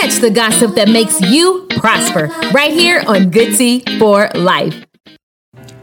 Catch the gossip that makes you prosper right here on Good Tea for Life.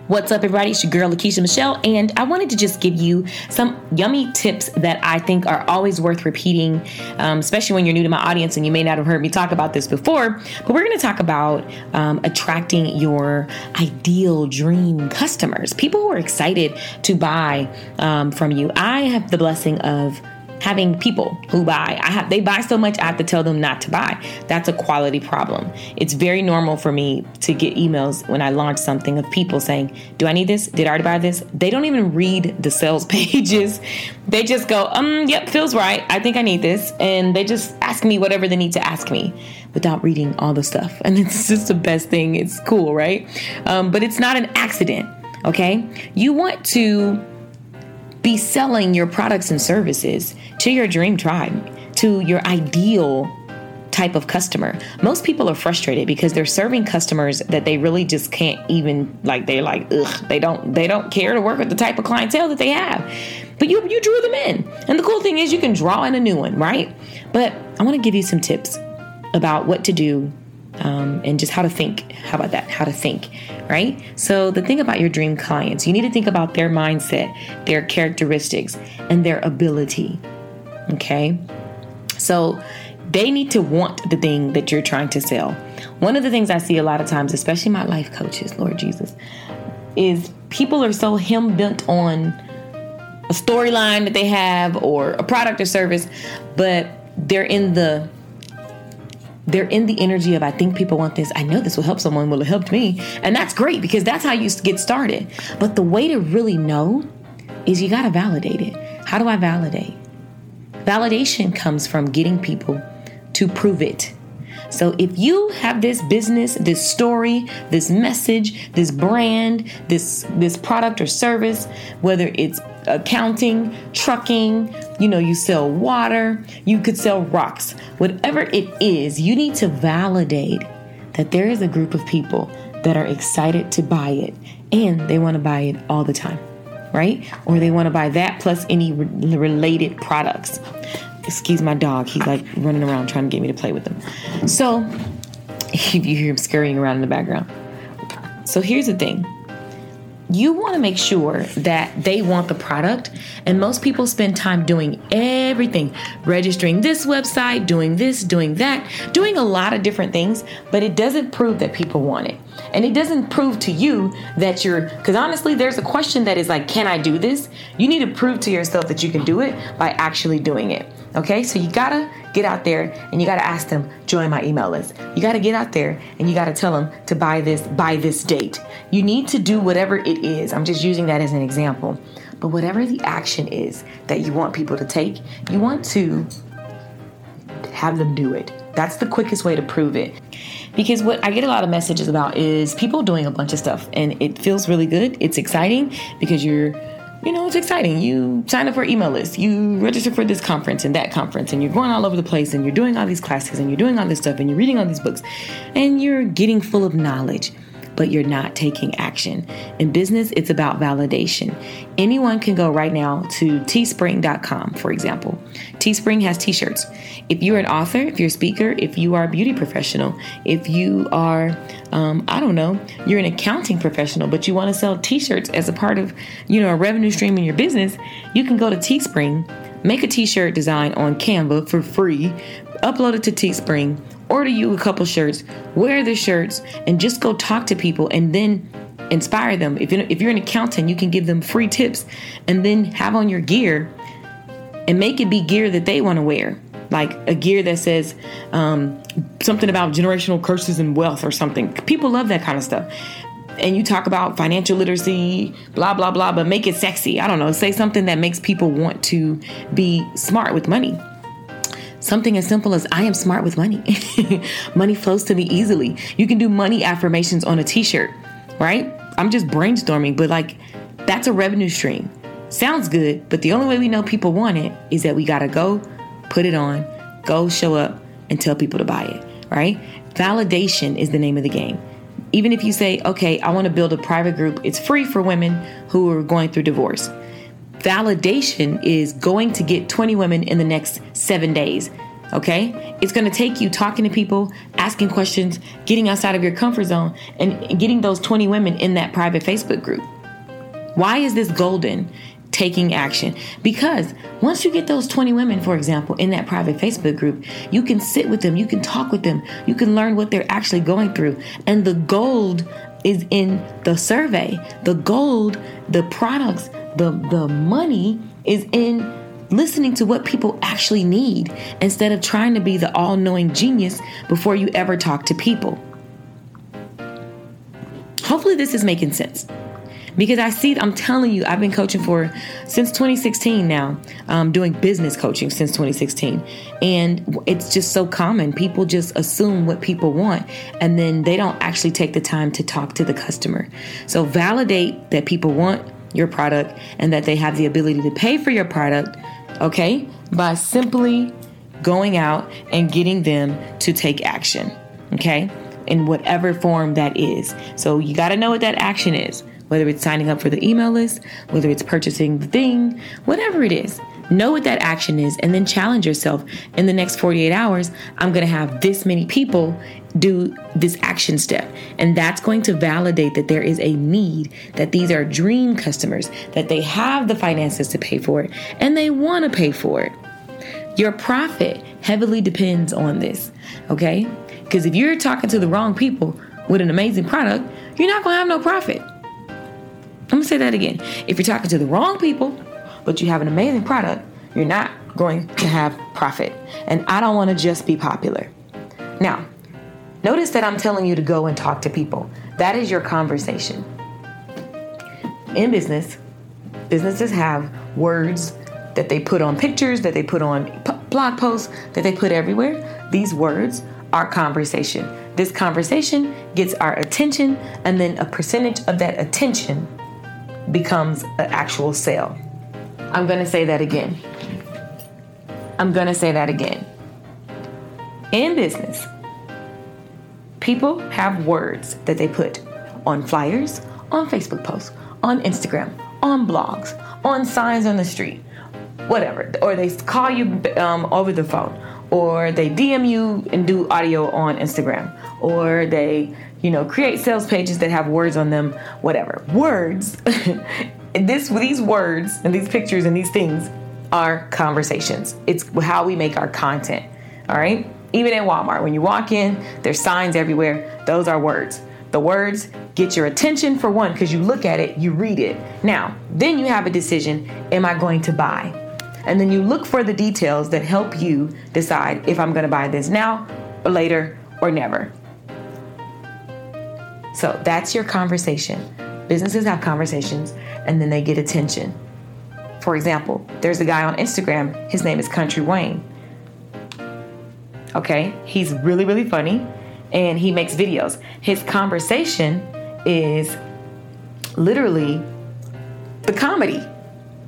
What's up, everybody? It's your girl, Lakeisha Michelle, and I wanted to just give you some yummy tips that I think are always worth repeating, um, especially when you're new to my audience and you may not have heard me talk about this before. But we're going to talk about um, attracting your ideal dream customers, people who are excited to buy um, from you. I have the blessing of having people who buy. I have they buy so much I have to tell them not to buy. That's a quality problem. It's very normal for me to get emails when I launch something of people saying, "Do I need this? Did I already buy this?" They don't even read the sales pages. They just go, "Um, yep, feels right. I think I need this." And they just ask me whatever they need to ask me without reading all the stuff. And it's just the best thing. It's cool, right? Um, but it's not an accident, okay? You want to be selling your products and services to your dream tribe, to your ideal type of customer. Most people are frustrated because they're serving customers that they really just can't even like they're like ugh, they don't they don't care to work with the type of clientele that they have. But you you drew them in. And the cool thing is you can draw in a new one, right? But I want to give you some tips about what to do um, and just how to think. How about that? How to think, right? So, the thing about your dream clients, you need to think about their mindset, their characteristics, and their ability. Okay? So, they need to want the thing that you're trying to sell. One of the things I see a lot of times, especially my life coaches, Lord Jesus, is people are so him bent on a storyline that they have or a product or service, but they're in the they're in the energy of I think people want this. I know this will help someone. Will it helped me? And that's great because that's how you get started. But the way to really know is you got to validate it. How do I validate? Validation comes from getting people to prove it. So if you have this business, this story, this message, this brand, this this product or service, whether it's accounting, trucking, you know, you sell water, you could sell rocks. Whatever it is, you need to validate that there is a group of people that are excited to buy it and they want to buy it all the time, right? Or they want to buy that plus any re- related products. Excuse my dog, he's like running around trying to get me to play with him. So, if you hear him scurrying around in the background. So, here's the thing you want to make sure that they want the product. And most people spend time doing everything registering this website, doing this, doing that, doing a lot of different things, but it doesn't prove that people want it. And it doesn't prove to you that you're, because honestly, there's a question that is like, can I do this? You need to prove to yourself that you can do it by actually doing it. Okay, so you gotta get out there and you gotta ask them, join my email list. You gotta get out there and you gotta tell them to buy this by this date. You need to do whatever it is. I'm just using that as an example. But whatever the action is that you want people to take, you want to have them do it. That's the quickest way to prove it. Because what I get a lot of messages about is people doing a bunch of stuff and it feels really good. It's exciting because you're you know, it's exciting. You sign up for email list, you register for this conference and that conference, and you're going all over the place and you're doing all these classes and you're doing all this stuff and you're reading all these books and you're getting full of knowledge but you're not taking action. In business, it's about validation. Anyone can go right now to teespring.com, for example. Teespring has t shirts. If you're an author, if you're a speaker, if you are a beauty professional, if you are, um, I don't know, you're an accounting professional, but you want to sell t shirts as a part of, you know, a revenue stream in your business, you can go to Teespring, make a t shirt design on Canva for free, upload it to Teespring order you a couple shirts, wear the shirts, and just go talk to people and then inspire them. If you're, if you're an accountant, you can give them free tips and then have on your gear and make it be gear that they want to wear. Like a gear that says um, something about generational curses and wealth or something. People love that kind of stuff. And you talk about financial literacy, blah, blah, blah, but make it sexy. I don't know. Say something that makes people want to be smart with money. Something as simple as I am smart with money. money flows to me easily. You can do money affirmations on a t shirt, right? I'm just brainstorming, but like that's a revenue stream. Sounds good, but the only way we know people want it is that we got to go, put it on, go show up, and tell people to buy it, right? Validation is the name of the game. Even if you say, okay, I want to build a private group, it's free for women who are going through divorce validation is going to get 20 women in the next seven days. Okay? It's going to take you talking to people, asking questions, getting outside of your comfort zone, and getting those 20 women in that private Facebook group. Why is this golden? Taking action. Because once you get those 20 women, for example, in that private Facebook group, you can sit with them, you can talk with them, you can learn what they're actually going through. And the gold is in the survey. The gold, the products, the, the money is in listening to what people actually need instead of trying to be the all knowing genius before you ever talk to people. Hopefully, this is making sense because I see, I'm telling you, I've been coaching for since 2016 now, um, doing business coaching since 2016. And it's just so common. People just assume what people want and then they don't actually take the time to talk to the customer. So validate that people want your product and that they have the ability to pay for your product, okay, by simply going out and getting them to take action, okay, in whatever form that is. So you got to know what that action is whether it's signing up for the email list, whether it's purchasing the thing, whatever it is. Know what that action is and then challenge yourself. In the next 48 hours, I'm going to have this many people do this action step. And that's going to validate that there is a need, that these are dream customers, that they have the finances to pay for it, and they want to pay for it. Your profit heavily depends on this, okay? Because if you're talking to the wrong people with an amazing product, you're not going to have no profit. I'm gonna say that again. If you're talking to the wrong people, but you have an amazing product, you're not going to have profit. And I don't wanna just be popular. Now, notice that I'm telling you to go and talk to people. That is your conversation. In business, businesses have words that they put on pictures, that they put on p- blog posts, that they put everywhere. These words are conversation. This conversation gets our attention, and then a percentage of that attention becomes an actual sale. I'm going to say that again. I'm going to say that again. In business, people have words that they put on flyers, on Facebook posts, on Instagram, on blogs, on signs on the street, whatever. Or they call you um, over the phone, or they DM you and do audio on Instagram, or they you know, create sales pages that have words on them, whatever. Words, this these words and these pictures and these things are conversations. It's how we make our content. All right? Even at Walmart, when you walk in, there's signs everywhere. Those are words. The words get your attention for one because you look at it, you read it. Now, then you have a decision, am I going to buy? And then you look for the details that help you decide if I'm going to buy this now or later or never. So that's your conversation. Businesses have conversations and then they get attention. For example, there's a guy on Instagram, his name is Country Wayne. Okay, he's really, really funny and he makes videos. His conversation is literally the comedy.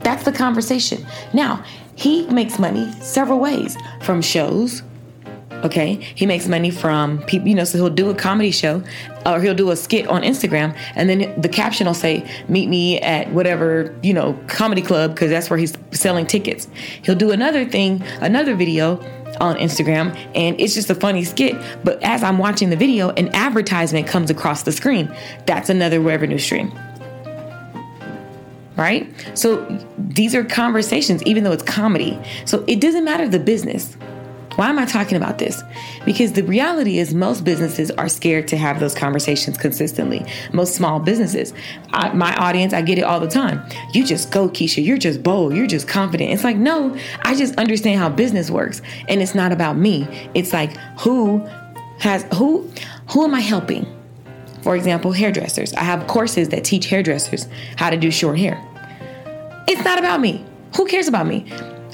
That's the conversation. Now, he makes money several ways from shows, Okay, he makes money from people, you know, so he'll do a comedy show or he'll do a skit on Instagram, and then the caption will say, Meet me at whatever, you know, comedy club, because that's where he's selling tickets. He'll do another thing, another video on Instagram, and it's just a funny skit. But as I'm watching the video, an advertisement comes across the screen. That's another revenue stream right? So these are conversations, even though it's comedy. So it doesn't matter the business. Why am I talking about this? Because the reality is, most businesses are scared to have those conversations consistently. Most small businesses, I, my audience, I get it all the time. You just go, Keisha. You're just bold. You're just confident. It's like, no, I just understand how business works. And it's not about me. It's like, who has, who, who am I helping? For example, hairdressers. I have courses that teach hairdressers how to do short hair. It's not about me. Who cares about me?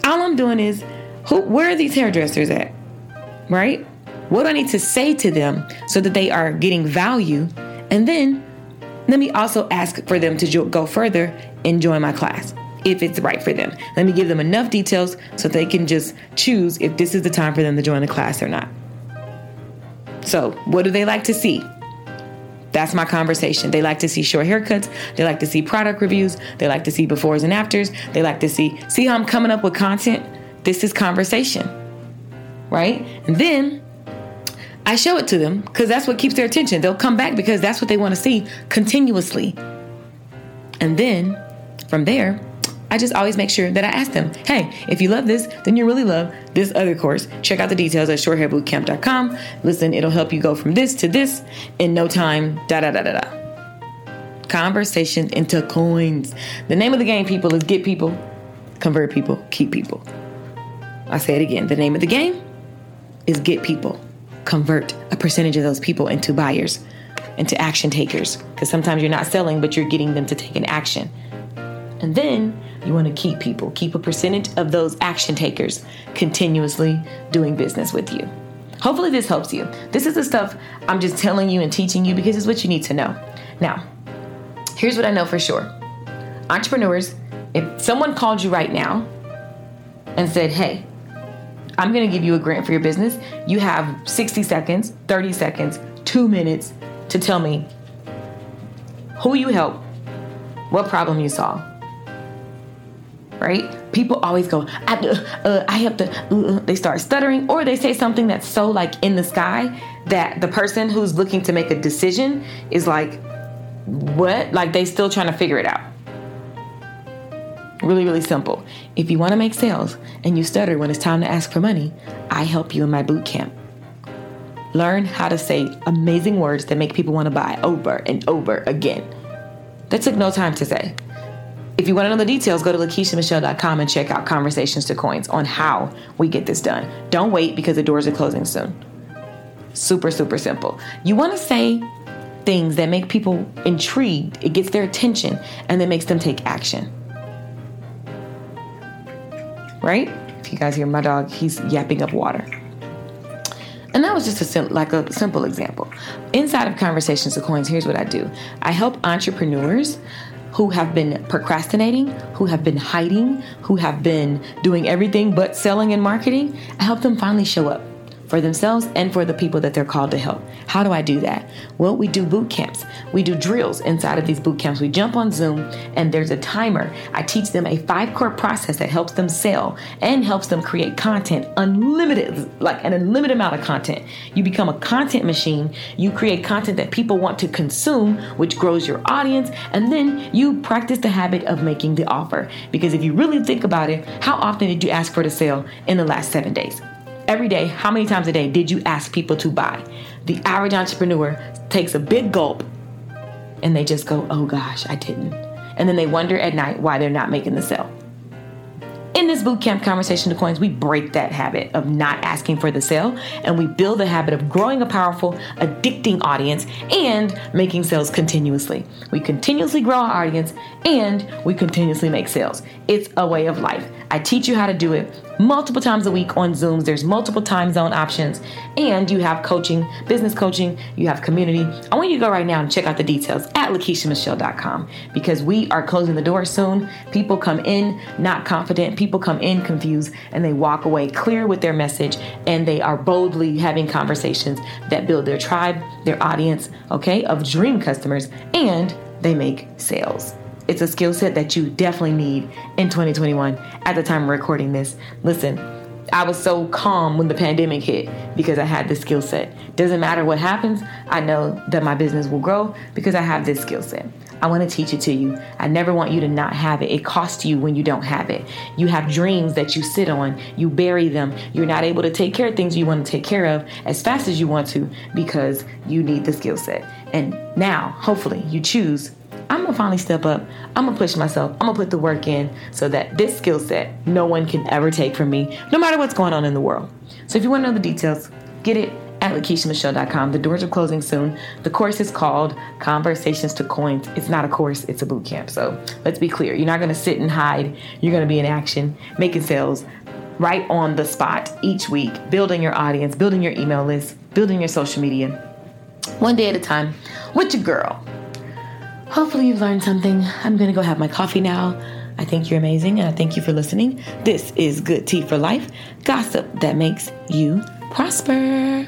All I'm doing is who, where are these hairdressers at? Right? What do I need to say to them so that they are getting value? And then let me also ask for them to go further and join my class if it's right for them. Let me give them enough details so they can just choose if this is the time for them to join the class or not. So, what do they like to see? That's my conversation. They like to see short haircuts. They like to see product reviews. They like to see befores and afters. They like to see see how I'm coming up with content this is conversation. right? And then I show it to them because that's what keeps their attention. They'll come back because that's what they want to see continuously. And then from there, I just always make sure that I ask them, hey, if you love this, then you really love this other course. Check out the details at shorthairbootcamp.com. Listen, it'll help you go from this to this in no time. Da da da da da. Conversation into coins. The name of the game, people, is get people, convert people, keep people. I say it again. The name of the game is get people, convert a percentage of those people into buyers, into action takers. Because sometimes you're not selling, but you're getting them to take an action. And then you want to keep people, keep a percentage of those action takers continuously doing business with you. Hopefully, this helps you. This is the stuff I'm just telling you and teaching you because it's what you need to know. Now, here's what I know for sure entrepreneurs, if someone called you right now and said, Hey, I'm going to give you a grant for your business, you have 60 seconds, 30 seconds, two minutes to tell me who you help, what problem you solve right? People always go, I, uh, I have to, uh, uh, they start stuttering, or they say something that's so like in the sky that the person who's looking to make a decision is like, what? Like they still trying to figure it out. Really, really simple. If you want to make sales and you stutter when it's time to ask for money, I help you in my boot camp. Learn how to say amazing words that make people want to buy over and over again. That took no time to say. If you want to know the details, go to lakeishamichelle.com and check out Conversations to Coins on how we get this done. Don't wait because the doors are closing soon. Super, super simple. You want to say things that make people intrigued, it gets their attention, and then makes them take action. Right? If you guys hear my dog, he's yapping up water. And that was just a sim- like a simple example. Inside of Conversations to Coins, here's what I do. I help entrepreneurs who have been procrastinating, who have been hiding, who have been doing everything but selling and marketing, I help them finally show up for themselves and for the people that they're called to help. How do I do that? Well, we do boot camps. We do drills inside of these boot camps. We jump on Zoom and there's a timer. I teach them a five core process that helps them sell and helps them create content, unlimited, like an unlimited amount of content. You become a content machine. You create content that people want to consume, which grows your audience. And then you practice the habit of making the offer. Because if you really think about it, how often did you ask for the sale in the last seven days? Every day, how many times a day did you ask people to buy? The average entrepreneur takes a big gulp and they just go, oh gosh, I didn't. And then they wonder at night why they're not making the sale. In this bootcamp conversation to coins, we break that habit of not asking for the sale and we build the habit of growing a powerful, addicting audience and making sales continuously. We continuously grow our audience and we continuously make sales. It's a way of life. I teach you how to do it multiple times a week on Zooms. There's multiple time zone options, and you have coaching, business coaching, you have community. I want you to go right now and check out the details at lakeishamichelle.com because we are closing the door soon. People come in not confident, people come in confused, and they walk away clear with their message, and they are boldly having conversations that build their tribe, their audience, okay, of dream customers, and they make sales. It's a skill set that you definitely need in 2021 at the time of recording this. Listen, I was so calm when the pandemic hit because I had this skill set. Doesn't matter what happens, I know that my business will grow because I have this skill set. I want to teach it to you. I never want you to not have it. It costs you when you don't have it. You have dreams that you sit on, you bury them. You're not able to take care of things you want to take care of as fast as you want to because you need the skill set. And now, hopefully, you choose I'm gonna finally step up. I'm gonna push myself. I'm gonna put the work in so that this skill set no one can ever take from me, no matter what's going on in the world. So if you wanna know the details, get it at lakeishamichelle.com. The doors are closing soon. The course is called Conversations to Coins. It's not a course, it's a boot camp. So let's be clear. You're not gonna sit and hide. You're gonna be in action, making sales right on the spot each week, building your audience, building your email list, building your social media, one day at a time with your girl. Hopefully, you've learned something. I'm going to go have my coffee now. I think you're amazing and I thank you for listening. This is Good Tea for Life gossip that makes you prosper.